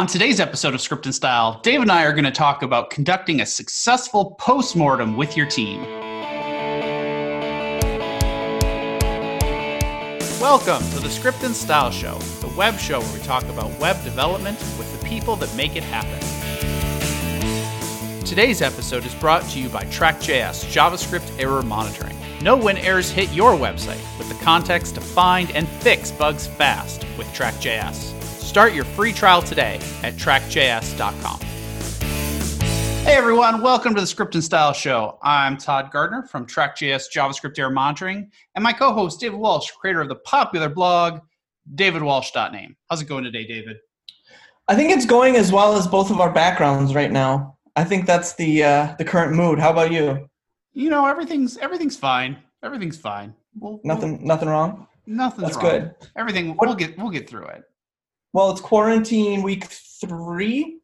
On today's episode of Script and Style, Dave and I are going to talk about conducting a successful postmortem with your team. Welcome to the Script and Style Show, the web show where we talk about web development with the people that make it happen. Today's episode is brought to you by TrackJS JavaScript Error Monitoring. Know when errors hit your website with the context to find and fix bugs fast with TrackJS. Start your free trial today at trackjs.com. Hey everyone, welcome to the Script and Style Show. I'm Todd Gardner from TrackJS JavaScript Error Monitoring, and my co-host David Walsh, creator of the popular blog davidwalsh.name. How's it going today, David? I think it's going as well as both of our backgrounds right now. I think that's the uh, the current mood. How about you? You know, everything's everything's fine. Everything's fine. We'll, nothing we'll, nothing wrong. Nothing's that's wrong. good. Everything what, we'll get we'll get through it. Well, it's quarantine week three.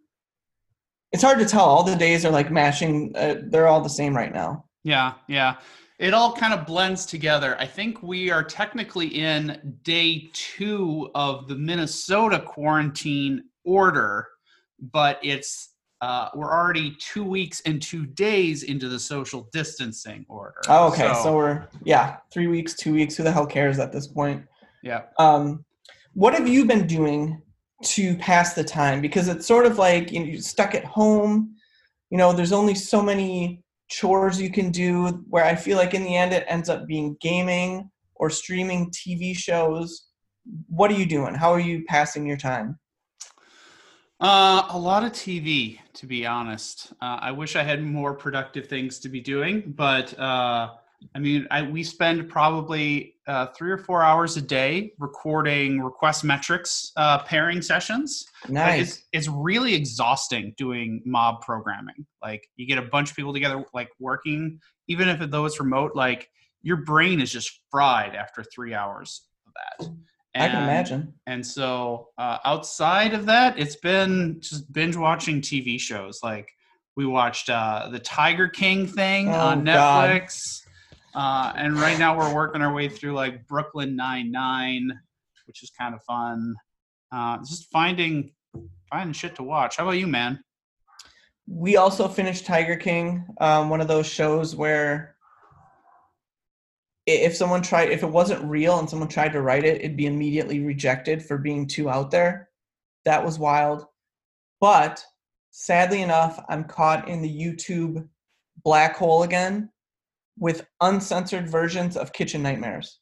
It's hard to tell. All the days are like mashing. Uh, they're all the same right now. Yeah, yeah. It all kind of blends together. I think we are technically in day two of the Minnesota quarantine order, but it's uh, we're already two weeks and two days into the social distancing order. Oh, okay. So, so, we're yeah, three weeks, two weeks. Who the hell cares at this point? Yeah. Um, what have you been doing to pass the time? Because it's sort of like you know, you're stuck at home. You know, there's only so many chores you can do. Where I feel like in the end, it ends up being gaming or streaming TV shows. What are you doing? How are you passing your time? Uh, a lot of TV, to be honest. Uh, I wish I had more productive things to be doing, but uh, I mean, I, we spend probably uh, three or four hours a day recording request metrics uh, pairing sessions. Nice. It's, it's, really exhausting doing mob programming. Like you get a bunch of people together, like working, even if though it's remote. Like your brain is just fried after three hours of that. And, I can imagine. And so uh, outside of that, it's been just binge watching TV shows. Like we watched uh, the Tiger King thing oh, on Netflix. God uh, and right now we're working our way through like Brooklyn Nine Nine, which is kind of fun. Uh, just finding finding shit to watch. How about you, man? We also finished Tiger King, um, one of those shows where if someone tried, if it wasn't real and someone tried to write it, it'd be immediately rejected for being too out there. That was wild. But sadly enough, I'm caught in the YouTube black hole again with uncensored versions of Kitchen Nightmares.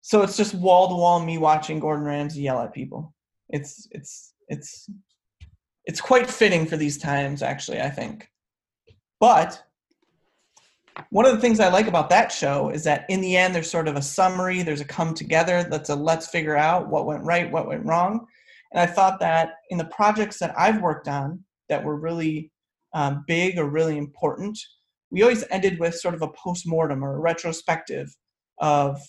So it's just wall to wall me watching Gordon Ramsay yell at people. It's it's it's it's quite fitting for these times, actually. I think. But one of the things I like about that show is that in the end, there's sort of a summary. There's a come together. That's a let's figure out what went right, what went wrong. And I thought that in the projects that I've worked on that were really um, big or really important, we always ended with sort of a post-mortem or a retrospective of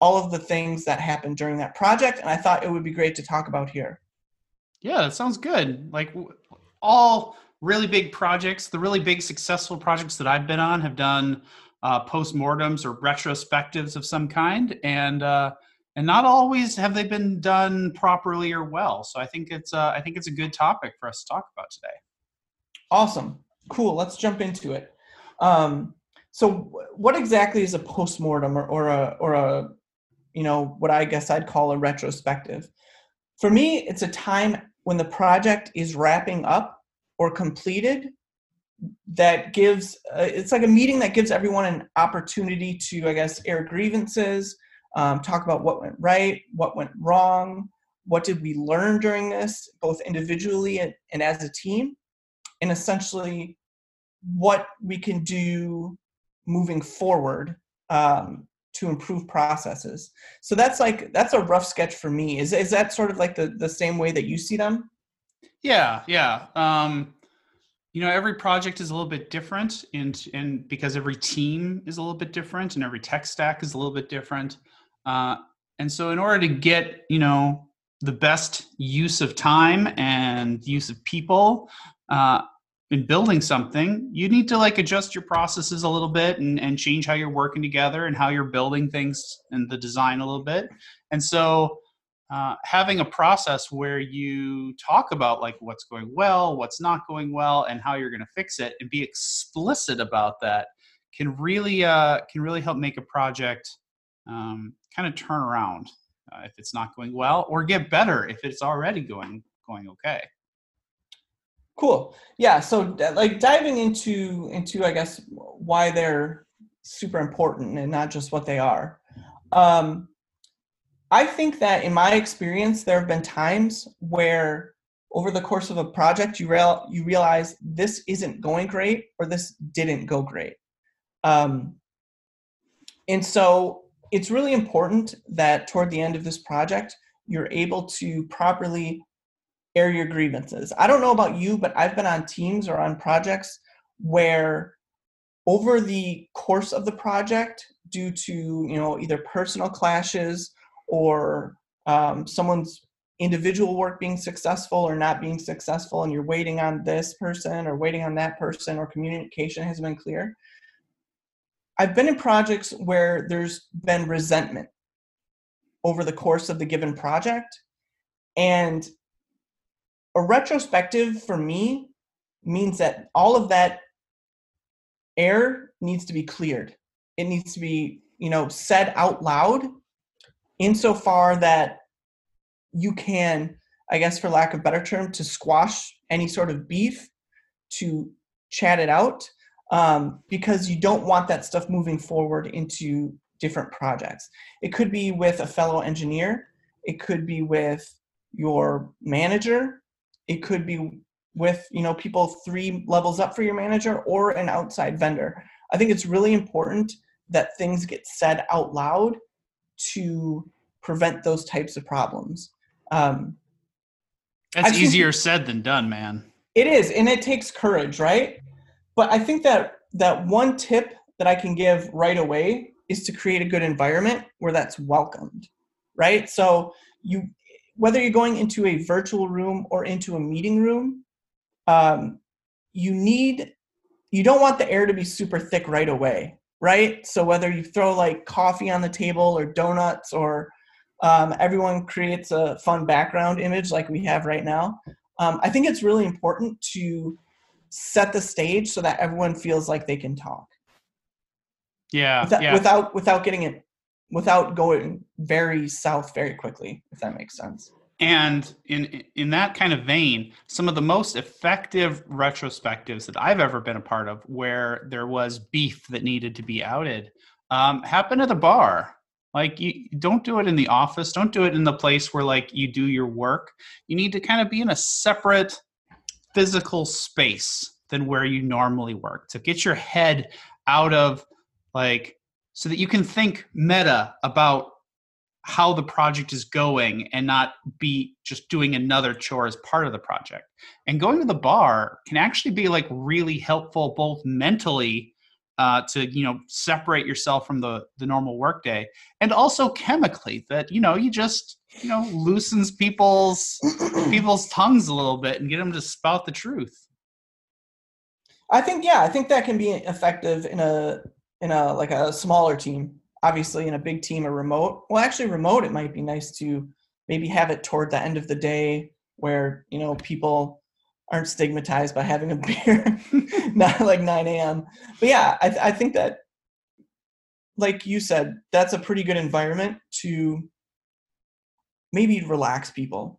all of the things that happened during that project and i thought it would be great to talk about here. Yeah that sounds good. Like all really big projects the really big successful projects that i've been on have done uh, post-mortems or retrospectives of some kind and uh, and not always have they been done properly or well. So i think it's uh, i think it's a good topic for us to talk about today. Awesome. Cool. Let's jump into it um, so what exactly is a postmortem or, or a or a you know what I guess I'd call a retrospective? For me, it's a time when the project is wrapping up or completed that gives uh, it's like a meeting that gives everyone an opportunity to i guess air grievances um, talk about what went right what went wrong what did we learn during this both individually and, and as a team and essentially what we can do moving forward um, to improve processes. So that's like that's a rough sketch for me. Is is that sort of like the the same way that you see them? Yeah, yeah. Um, you know, every project is a little bit different, and and because every team is a little bit different, and every tech stack is a little bit different. Uh, and so, in order to get you know the best use of time and use of people, uh, in building something, you need to like adjust your processes a little bit and, and change how you're working together and how you're building things and the design a little bit. And so uh, having a process where you talk about like what's going well, what's not going well, and how you're going to fix it, and be explicit about that can really uh, can really help make a project um, kind of turn around uh, if it's not going well, or get better if it's already going going okay. Cool. Yeah. So like diving into into I guess why they're super important and not just what they are. Um, I think that in my experience, there have been times where over the course of a project, you real you realize this isn't going great or this didn't go great. Um, and so it's really important that toward the end of this project, you're able to properly air your grievances. I don't know about you, but I've been on teams or on projects where over the course of the project, due to you know either personal clashes or um, someone's individual work being successful or not being successful and you're waiting on this person or waiting on that person or communication has been clear i've been in projects where there's been resentment over the course of the given project and a retrospective for me means that all of that air needs to be cleared. It needs to be you know said out loud insofar that you can, I guess, for lack of better term, to squash any sort of beef, to chat it out, um, because you don't want that stuff moving forward into different projects. It could be with a fellow engineer, it could be with your manager, it could be with you know people three levels up for your manager or an outside vendor. I think it's really important that things get said out loud to prevent those types of problems. Um, That's easier said than done, man. It is, and it takes courage, right? But I think that that one tip that I can give right away is to create a good environment where that's welcomed, right? So you, whether you're going into a virtual room or into a meeting room, um, you need, you don't want the air to be super thick right away, right? So whether you throw like coffee on the table or donuts or um, everyone creates a fun background image like we have right now. Um, I think it's really important to set the stage so that everyone feels like they can talk. Yeah, without, yeah. without without getting it without going very south very quickly, if that makes sense. And in in that kind of vein, some of the most effective retrospectives that I've ever been a part of, where there was beef that needed to be outed, um, happened at a bar. Like you don't do it in the office, don't do it in the place where like you do your work. You need to kind of be in a separate physical space than where you normally work to get your head out of like so that you can think meta about how the project is going and not be just doing another chore as part of the project. And going to the bar can actually be like really helpful both mentally uh, to you know separate yourself from the the normal workday, and also chemically that you know you just you know loosens people's people's tongues a little bit and get them to spout the truth. I think yeah, I think that can be effective in a in a like a smaller team. Obviously, in a big team or remote. Well, actually, remote it might be nice to maybe have it toward the end of the day where you know people aren't stigmatized by having a beer not like 9 a.m but yeah I, th- I think that like you said that's a pretty good environment to maybe relax people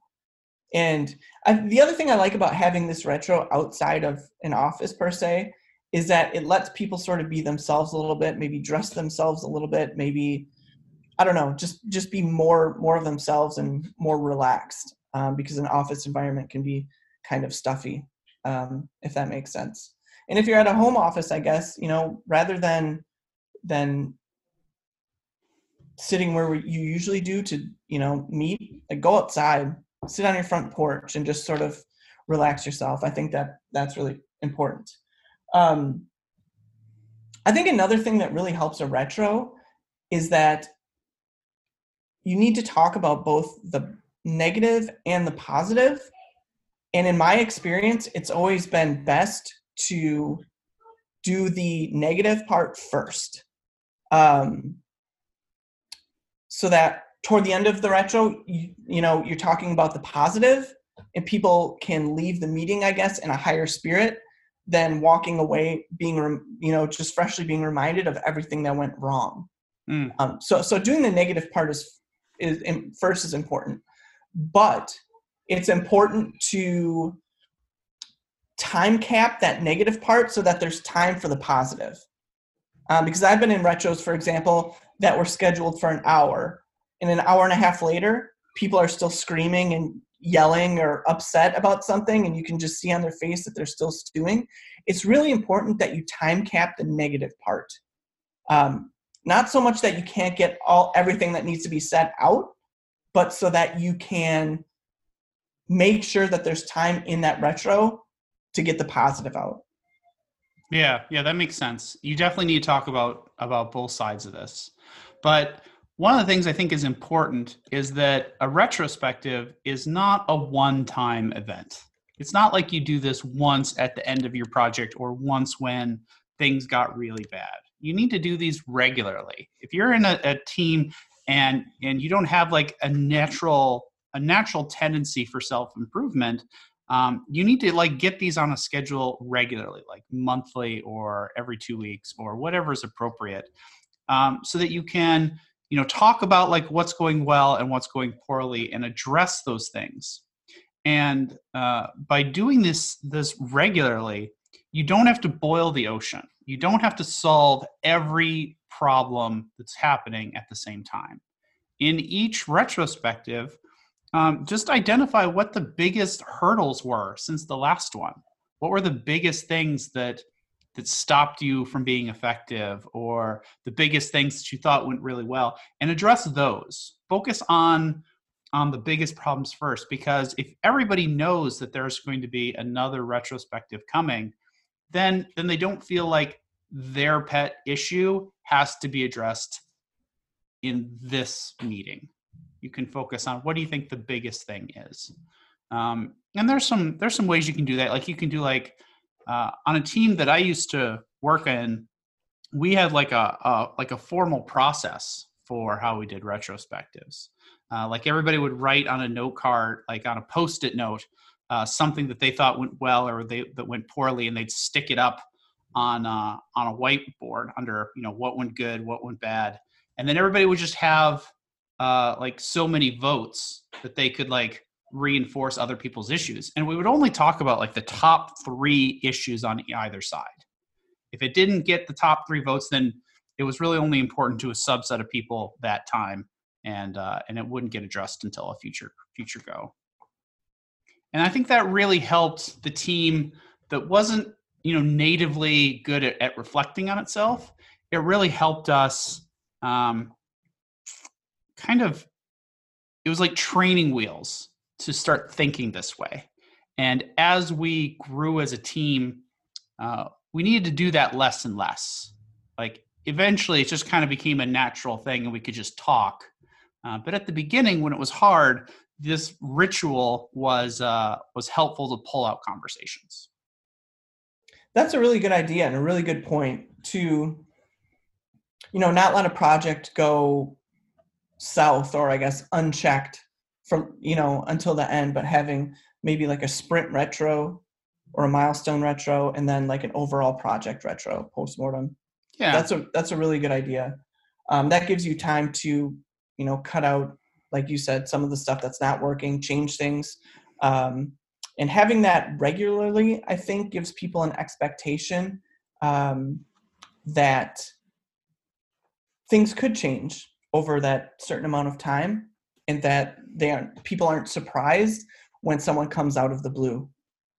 and I, the other thing i like about having this retro outside of an office per se is that it lets people sort of be themselves a little bit maybe dress themselves a little bit maybe i don't know just just be more more of themselves and more relaxed um, because an office environment can be kind of stuffy, um, if that makes sense. And if you're at a home office, I guess you know rather than than sitting where you usually do to you know meet, like go outside, sit on your front porch, and just sort of relax yourself. I think that that's really important. Um, I think another thing that really helps a retro is that you need to talk about both the negative and the positive. and in my experience, it's always been best to do the negative part first. Um, so that toward the end of the retro, you, you know, you're talking about the positive, and people can leave the meeting, I guess, in a higher spirit than walking away being, you know, just freshly being reminded of everything that went wrong. Mm. Um, so, so doing the negative part is, is first is important, but it's important to time cap that negative part so that there's time for the positive. Um, because I've been in retros, for example, that were scheduled for an hour, and an hour and a half later, people are still screaming and yelling or upset about something, and you can just see on their face that they're still stewing. It's really important that you time cap the negative part. Um, not so much that you can't get all everything that needs to be said out, but so that you can make sure that there's time in that retro to get the positive out. Yeah, yeah, that makes sense. You definitely need to talk about about both sides of this. But one of the things I think is important is that a retrospective is not a one-time event. It's not like you do this once at the end of your project or once when things got really bad. You need to do these regularly. If you're in a, a team and and you don't have like a natural a natural tendency for self-improvement, um, you need to like get these on a schedule regularly like monthly or every two weeks or whatever is appropriate um, so that you can you know talk about like what's going well and what's going poorly and address those things. And uh, by doing this this regularly you don't have to boil the ocean. You don't have to solve every problem that's happening at the same time. In each retrospective um, just identify what the biggest hurdles were since the last one. What were the biggest things that that stopped you from being effective, or the biggest things that you thought went really well, and address those. Focus on on the biggest problems first, because if everybody knows that there's going to be another retrospective coming, then then they don't feel like their pet issue has to be addressed in this meeting. You can focus on what do you think the biggest thing is. Um, and there's some there's some ways you can do that. Like you can do like uh, on a team that i used to work in we had like a, a like a formal process for how we did retrospectives. Uh, like everybody would write on a note card like on a post-it note uh, something that they thought went well or they that went poorly and they'd stick it up on uh, on a whiteboard under you know what went good what went bad. And then everybody would just have uh, like so many votes that they could like reinforce other people's issues. And we would only talk about like the top three issues on either side. If it didn't get the top three votes, then it was really only important to a subset of people that time, and uh, and it wouldn't get addressed until a future future go. And I think that really helped the team that wasn't you know natively good at, at reflecting on itself. It really helped us um, kind of it was like training wheels to start thinking this way. And as we grew as a team, uh, we needed to do that less and less. Like eventually, it just kind of became a natural thing, and we could just talk. Uh, but at the beginning, when it was hard, this ritual was uh, was helpful to pull out conversations. That's a really good idea and a really good point to, you know, not let a project go south or I guess unchecked from you know until the end, but having maybe like a sprint retro or a milestone retro and then like an overall project retro post-mortem. Yeah. That's a that's a really good idea. Um, that gives you time to, you know, cut out, like you said, some of the stuff that's not working, change things. Um, and having that regularly, I think, gives people an expectation um, that things could change over that certain amount of time and that they aren't people aren't surprised when someone comes out of the blue.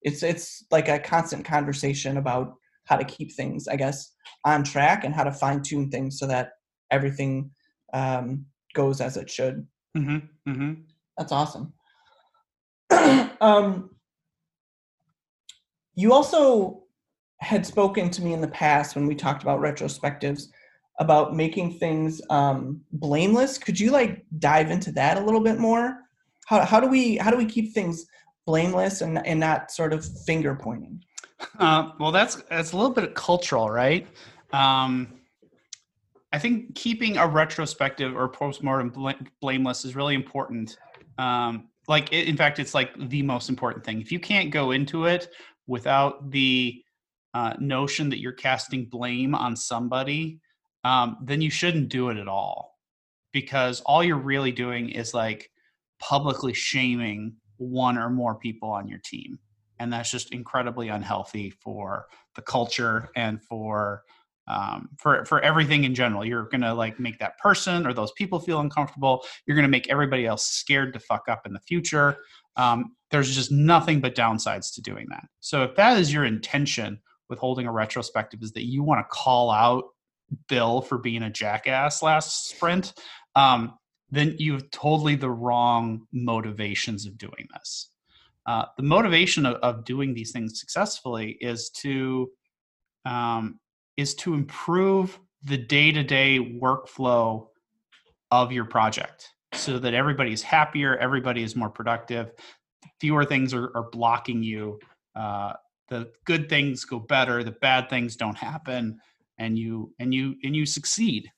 It's it's like a constant conversation about how to keep things i guess on track and how to fine tune things so that everything um, goes as it should. Mm-hmm, mm-hmm. that's awesome. Um, you also had spoken to me in the past when we talked about retrospectives about making things um, blameless. Could you like dive into that a little bit more? How, how do we how do we keep things blameless and and not sort of finger pointing? Uh, well, that's that's a little bit cultural, right? Um, I think keeping a retrospective or postmortem bl- blameless is really important. Um, like, it, in fact, it's like the most important thing. If you can't go into it without the uh, notion that you're casting blame on somebody, um, then you shouldn't do it at all. Because all you're really doing is like publicly shaming one or more people on your team. And that's just incredibly unhealthy for the culture and for um, for for everything in general. You're gonna like make that person or those people feel uncomfortable. You're gonna make everybody else scared to fuck up in the future. Um, there's just nothing but downsides to doing that. So if that is your intention with holding a retrospective, is that you want to call out Bill for being a jackass last sprint, um, then you've totally the wrong motivations of doing this. Uh, the motivation of, of, doing these things successfully is to um, is to improve the day-to-day workflow of your project so that everybody is happier everybody is more productive fewer things are, are blocking you uh, the good things go better the bad things don't happen and you and you and you succeed.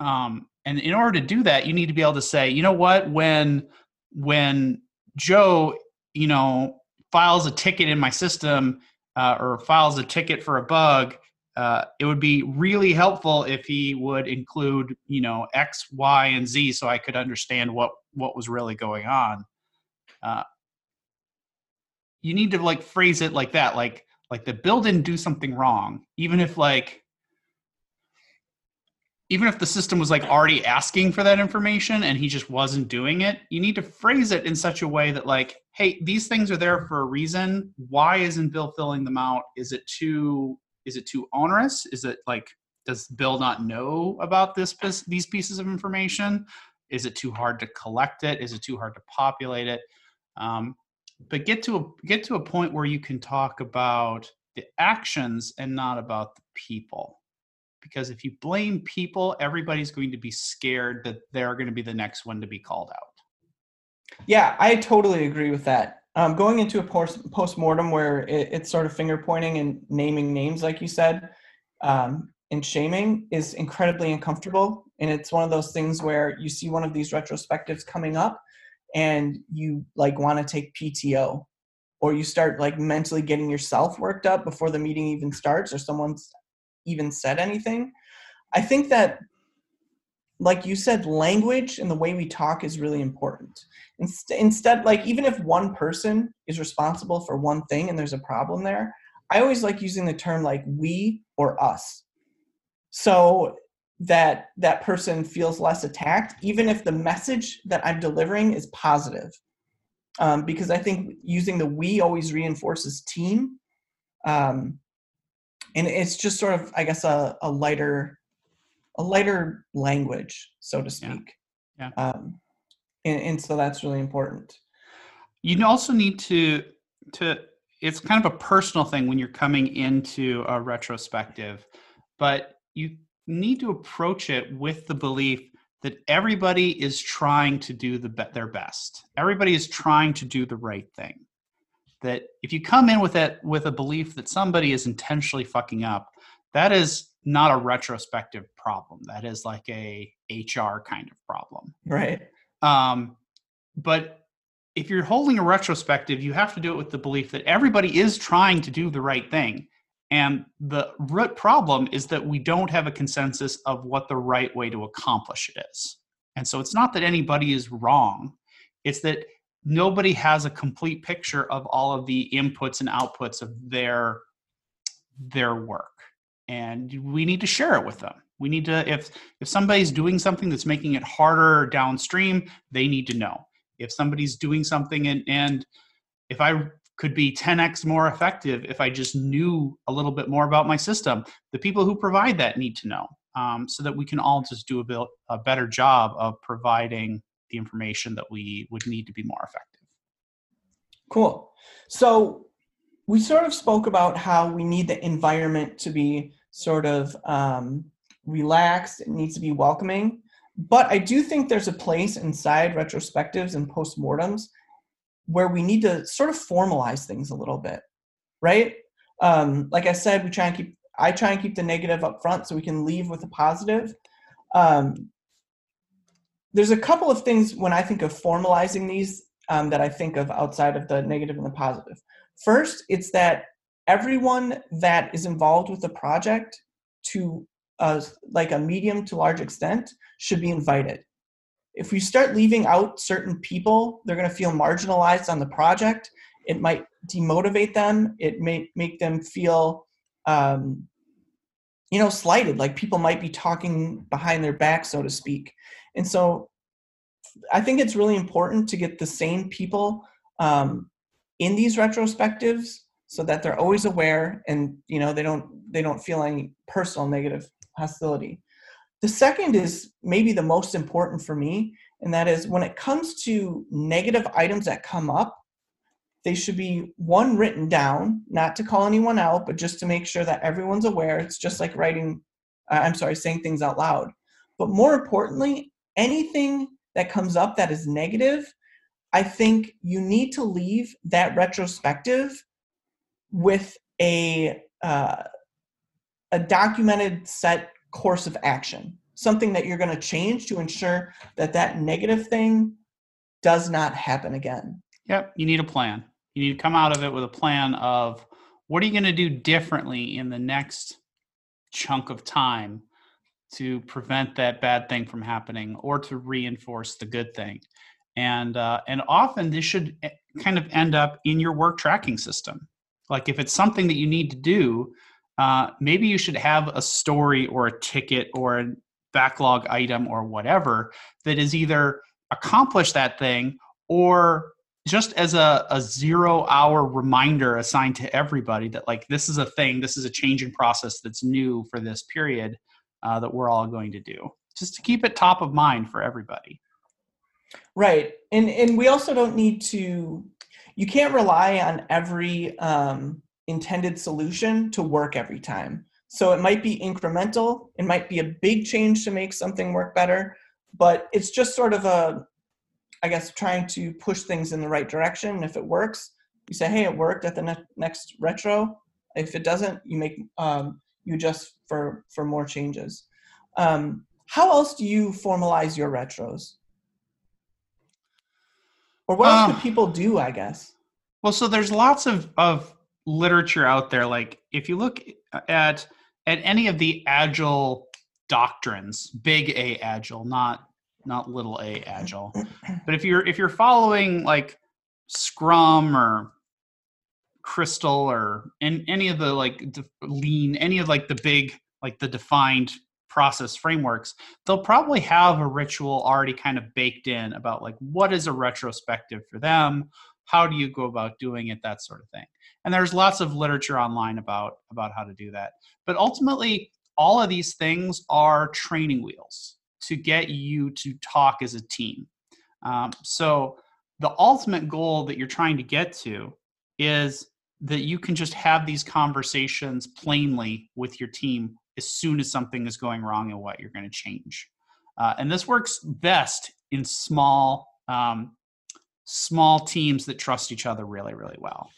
Um, and in order to do that you need to be able to say you know what? When when joe you know files a ticket in my system uh, or files a ticket for a bug uh, it would be really helpful if he would include you know x y and z so i could understand what what was really going on. Uh, you need to like phrase it like that like like the bill didn't do something wrong even if like even if the system was like already asking for that information and he just wasn't doing it you need to phrase it in such a way that like hey these things are there for a reason. Why isn't bill filling them out? Is it too is it too onerous? Is it like does bill not know about this these pieces of information? Is it too hard to collect it? Is it too hard to populate it? Um, but get to a get to a point where you can talk about the actions and not about the people because if you blame people everybody's going to be scared that they're going to be the next one to be called out. Yeah i totally agree with that. Um, going into a post post-mortem where it, it's sort of finger pointing and naming names like you said um, and shaming is incredibly uncomfortable and it's one of those things where you see one of these retrospectives coming up and you like want to take PTO or you start like mentally getting yourself worked up before the meeting even starts or someone's even said anything. I think that like you said language and the way we talk is really important. Inst- instead like even if one person is responsible for one thing and there's a problem there, I always like using the term like we or us. So that that person feels less attacked even if the message that i'm delivering is positive um, because i think using the we always reinforces team um, and it's just sort of i guess a, a lighter a lighter language so to speak yeah, yeah. Um, and, and so that's really important you also need to to it's kind of a personal thing when you're coming into a retrospective but you need to approach it with the belief that everybody is trying to do the their best. Everybody is trying to do the right thing. That if you come in with it with a belief that somebody is intentionally fucking up, that is not a retrospective problem. That is like a HR kind of problem. Right. Um, but if you're holding a retrospective, you have to do it with the belief that everybody is trying to do the right thing and the root problem is that we don't have a consensus of what the right way to accomplish it is. And so it's not that anybody is wrong, it's that nobody has a complete picture of all of the inputs and outputs of their their work. And we need to share it with them. We need to if if somebody's doing something that's making it harder downstream, they need to know. If somebody's doing something and and if I could be 10x more effective if I just knew a little bit more about my system. The people who provide that need to know um, so that we can all just do a, bit, a better job of providing the information that we would need to be more effective. Cool. So we sort of spoke about how we need the environment to be sort of um, relaxed, it needs to be welcoming. But I do think there's a place inside retrospectives and postmortems where we need to sort of formalize things a little bit, right? Um, like I said, we try and keep I try and keep the negative up front so we can leave with a positive. Um, there's a couple of things when I think of formalizing these um, that I think of outside of the negative and the positive. First, it's that everyone that is involved with the project to uh, like a medium to large extent should be invited. If we start leaving out certain people, they're going to feel marginalized on the project. It might demotivate them. It may make them feel, um, you know, slighted. Like people might be talking behind their back, so to speak. And so, I think it's really important to get the same people um, in these retrospectives so that they're always aware and you know they don't they don't feel any personal negative hostility. The second is maybe the most important for me and that is when it comes to negative items that come up they should be one written down not to call anyone out but just to make sure that everyone's aware. It's just like writing uh, i'm sorry saying things out loud. But more importantly anything that comes up that is negative I think you need to leave that retrospective with a uh, a documented set course of action, something that you're going to change to ensure that that negative thing does not happen again. Yep, you need a plan. You need to come out of it with a plan of what are you going to do differently in the next chunk of time to prevent that bad thing from happening or to reinforce the good thing. And uh, and often this should eh, kind of end up in your work tracking system. Like if it's something that you need to do uh, maybe you should have a story or a ticket or a backlog item or whatever that is either accomplish that thing or just as a, a zero hour reminder assigned to everybody that like this is a thing this is a changing process that's new for this period uh, that we're all going to do just to keep it top of mind for everybody Right. And and we also don't need to you can't rely on every um, intended solution to work every time. So it might be incremental, it might be a big change to make something work better, but it's just sort of a I guess trying to push things in the right direction. If it works, you say, "Hey, it worked at the ne- next retro." If it doesn't, you make um, you adjust for for more changes. Um, how else do you formalize your retros? Or what else could people do, I guess? Well, so there's lots of, of literature out there. Like if you look at at any of the agile doctrines, big A agile, not not little a agile. But if you're if you're following like Scrum or Crystal or in any of the like lean, any of like the big like the defined process frameworks, they'll probably have a ritual already kind of baked in about like what is a retrospective for them, how do you go about doing it, that sort of thing. And there's lots of literature online about about how to do that. But ultimately, all of these things are training wheels to get you to talk as a team. Um, so the ultimate goal that you're trying to get to is that you can just have these conversations plainly with your team as soon as something is going wrong and what you're going to change. Uh, and this works best in small um, small teams that trust each other really really well.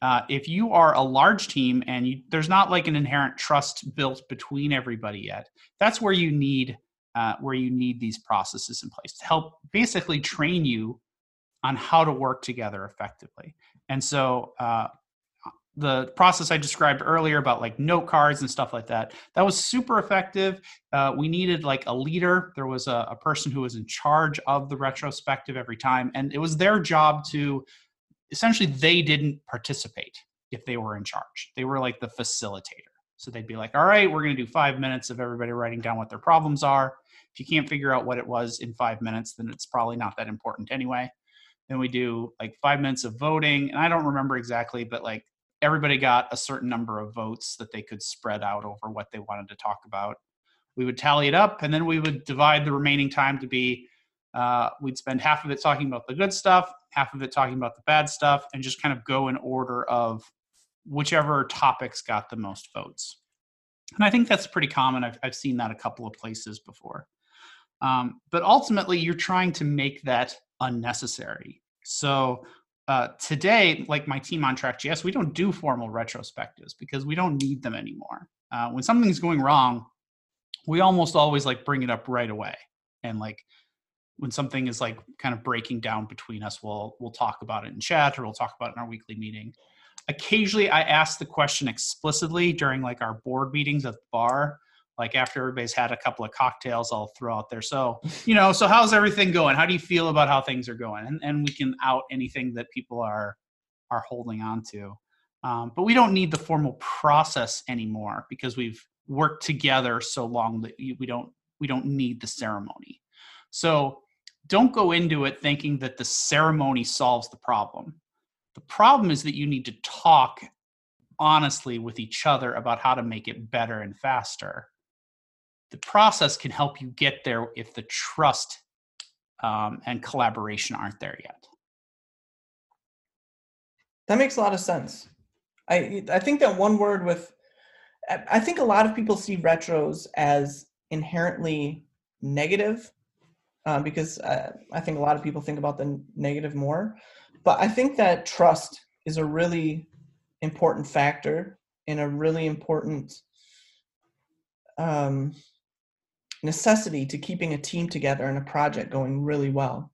Uh, if you are a large team and you, there's not like an inherent trust built between everybody yet, that's where you need uh, where you need these processes in place to help basically train you on how to work together effectively. And so, uh, the process I described earlier about like note cards and stuff like that. That was super effective. Uh, we needed like a leader. There was a, a, person who was in charge of the retrospective every time, and it was their job to essentially they didn't participate if they were in charge. They were like the facilitator. So they'd be like, all right, we're going to do five minutes of everybody writing down what their problems are. If you can't figure out what it was in five minutes, then it's probably not that important anyway. Then we do like five minutes of voting. And I don't remember exactly, but like everybody got a certain number of votes that they could spread out over what they wanted to talk about. We would tally it up, and then we would divide the remaining time to be uh, we'd spend half of it talking about the good stuff, half of it talking about the bad stuff, and just kind of go in order of whichever topics got the most votes. And I think that's pretty common. I've, I've seen that a couple of places before. Um, but ultimately, you're trying to make that unnecessary. So uh, today, like my team on TrackJS, we don't do formal retrospectives because we don't need them anymore. Uh, when something's going wrong, we almost always like bring it up right away and like when something is like kind of breaking down between us we'll we'll talk about it in chat or we'll talk about it in our weekly meeting occasionally i ask the question explicitly during like our board meetings at the bar like after everybody's had a couple of cocktails i'll throw out there. So you know so how's everything going? How do you feel about how things are going? And, and we can out anything that people are are holding on to. Um, but we don't need the formal process anymore because we've worked together so long that we don't we don't need the ceremony. So don't go into it thinking that the ceremony solves the problem. The problem is that you need to talk honestly with each other about how to make it better and faster the process can help you get there if the trust um, and collaboration aren't there yet. That makes a lot of sense. I I think that one word with I think a lot of people see retros as inherently negative um, because uh, I think a lot of people think about the negative more. But I think that trust is a really important factor and a really important um, necessity to keeping a team together and a project going really well,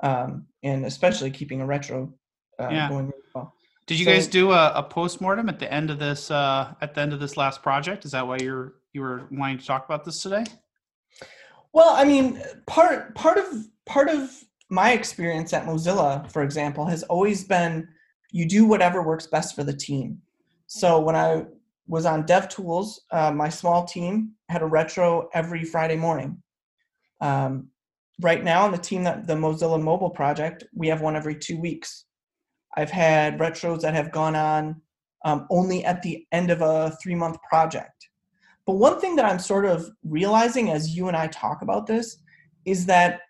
um, and especially keeping a retro uh, yeah. going really well. Did you so, guys do a, a post mortem at the end of this uh, at the end of this last project? Is that why you're you were wanting to talk about this today? Well, I mean, part part of part of my experience at Mozilla, for example, has always been you do whatever works best for the team. So when I was on DevTools. Uh, my small team had a retro every Friday morning. Um, right now, on the team that the Mozilla Mobile project, we have one every two weeks. I've had retros that have gone on um, only at the end of a three month project. But one thing that I'm sort of realizing as you and I talk about this is that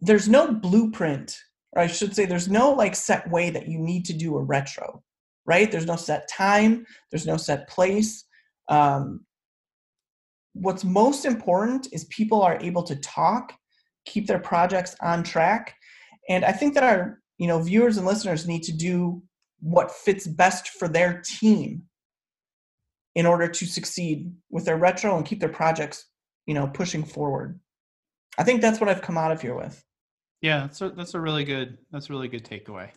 there's no blueprint, or I should say, there's no like set way that you need to do a retro right? There's no set time, there's no set place. Um, what's most important is people are able to talk, keep their projects on track. And I think that our you know viewers and listeners need to do what fits best for their team in order to succeed with their retro and keep their projects you know pushing forward i think that's what i've come out of here with yeah a, that's a really good that's a really good takeaway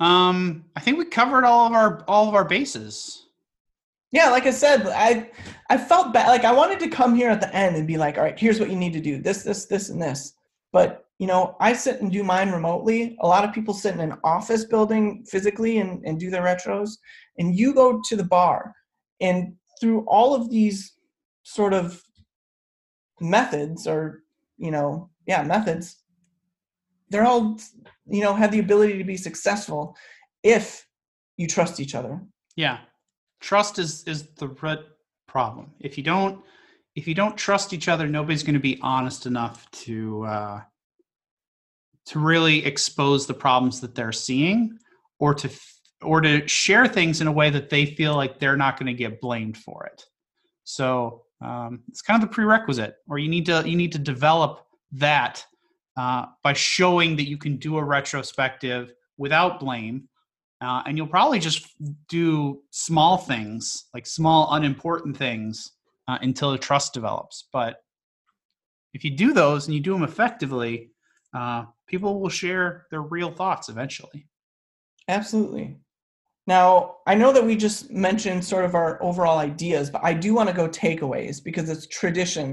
um, I think we covered all of our all of our bases. Yeah, like I said, I I felt bad. Like I wanted to come here at the end and be like, all right, here's what you need to do. This, this, this, and this. But you know, I sit and do mine remotely. A lot of people sit in an office building physically and, and do their retros. And you go to the bar. And through all of these sort of methods or, you know, yeah, methods, they're all you know have the ability to be successful if you trust each other. Yeah. Trust is is the root problem. If you don't if you don't trust each other nobody's going to be honest enough to uh to really expose the problems that they're seeing or to or to share things in a way that they feel like they're not going to get blamed for it. So um, it's kind of the prerequisite or you need to you need to develop that uh, by showing that you can do a retrospective without blame. Uh, and you'll probably just do small things, like small, unimportant things, uh, until the trust develops. But if you do those and you do them effectively, uh, people will share their real thoughts eventually. Absolutely. Now, I know that we just mentioned sort of our overall ideas, but I do want to go takeaways because it's tradition.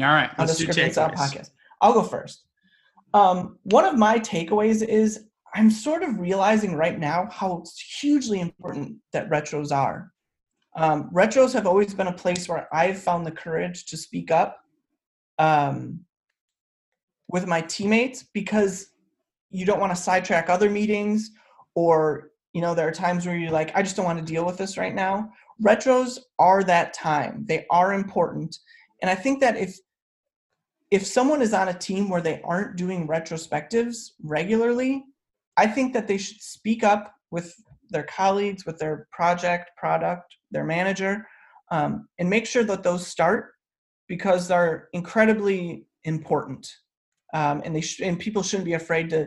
All right, on the and Style podcast. I'll go first. Um, one of my takeaways is I'm sort of realizing right now how hugely important that retros are. Um, retros have always been a place where I've found the courage to speak up um, with my teammates because you don't want to sidetrack other meetings or you know there are times where you're like i just don't want to deal with this right now. Retros are that time. They are important. And i think that if if someone is on a team where they aren't doing retrospectives regularly, I think that they should speak up with their colleagues, with their project, product, their manager, um, and make sure that those start because they're incredibly important. Um, and they sh- and people shouldn't be afraid to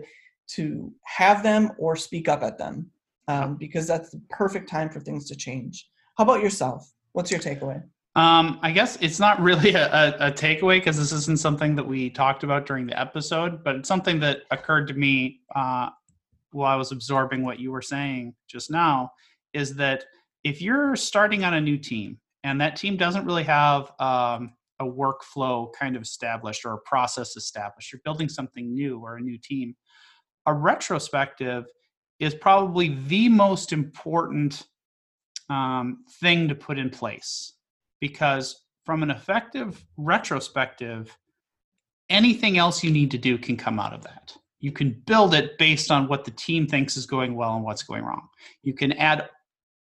to have them or speak up at them um, because that's the perfect time for things to change. How about yourself? What's your takeaway? Um, I guess it's not really a, a, a takeaway because this isn't something that we talked about during the episode, but it's something that occurred to me uh, while I was absorbing what you were saying just now. Is that if you're starting on a new team and that team doesn't really have um, a workflow kind of established or a process established, you're building something new or a new team, a retrospective is probably the most important um, thing to put in place because from an effective retrospective, anything else you need to do can come out of that. You can build it based on what the team thinks is going well and what's going wrong. You can add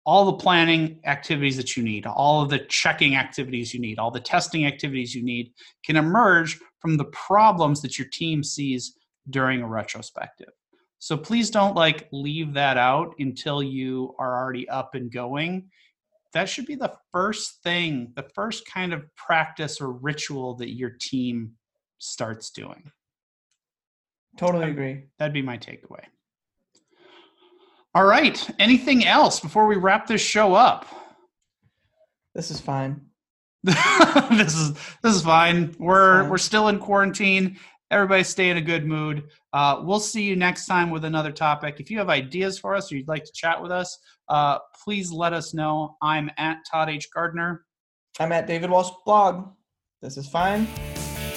all the planning activities that you need, all of the checking activities you need, all the testing activities you need can emerge from the problems that your team sees during a retrospective. So please don't like leave that out until you are already up and going that should be the first thing, the first kind of practice or ritual that your team starts doing. Totally agree. That'd be my takeaway. All right. Anything else before we wrap this show up? This is fine. this is this is fine. We're fine. we're still in quarantine. Everybody stay in a good mood. Uh, we'll see you next time with another topic. If you have ideas for us or you'd like to chat with us, uh, please let us know. I'm at Todd H. Gardner. I'm at David Walsh Blog. This is fine.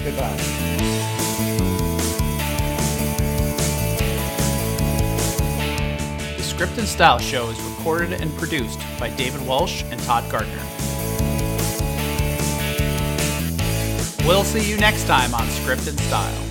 Goodbye. The Script and Style Show is recorded and produced by David Walsh and Todd Gardner. We'll see you next time on Script and Style.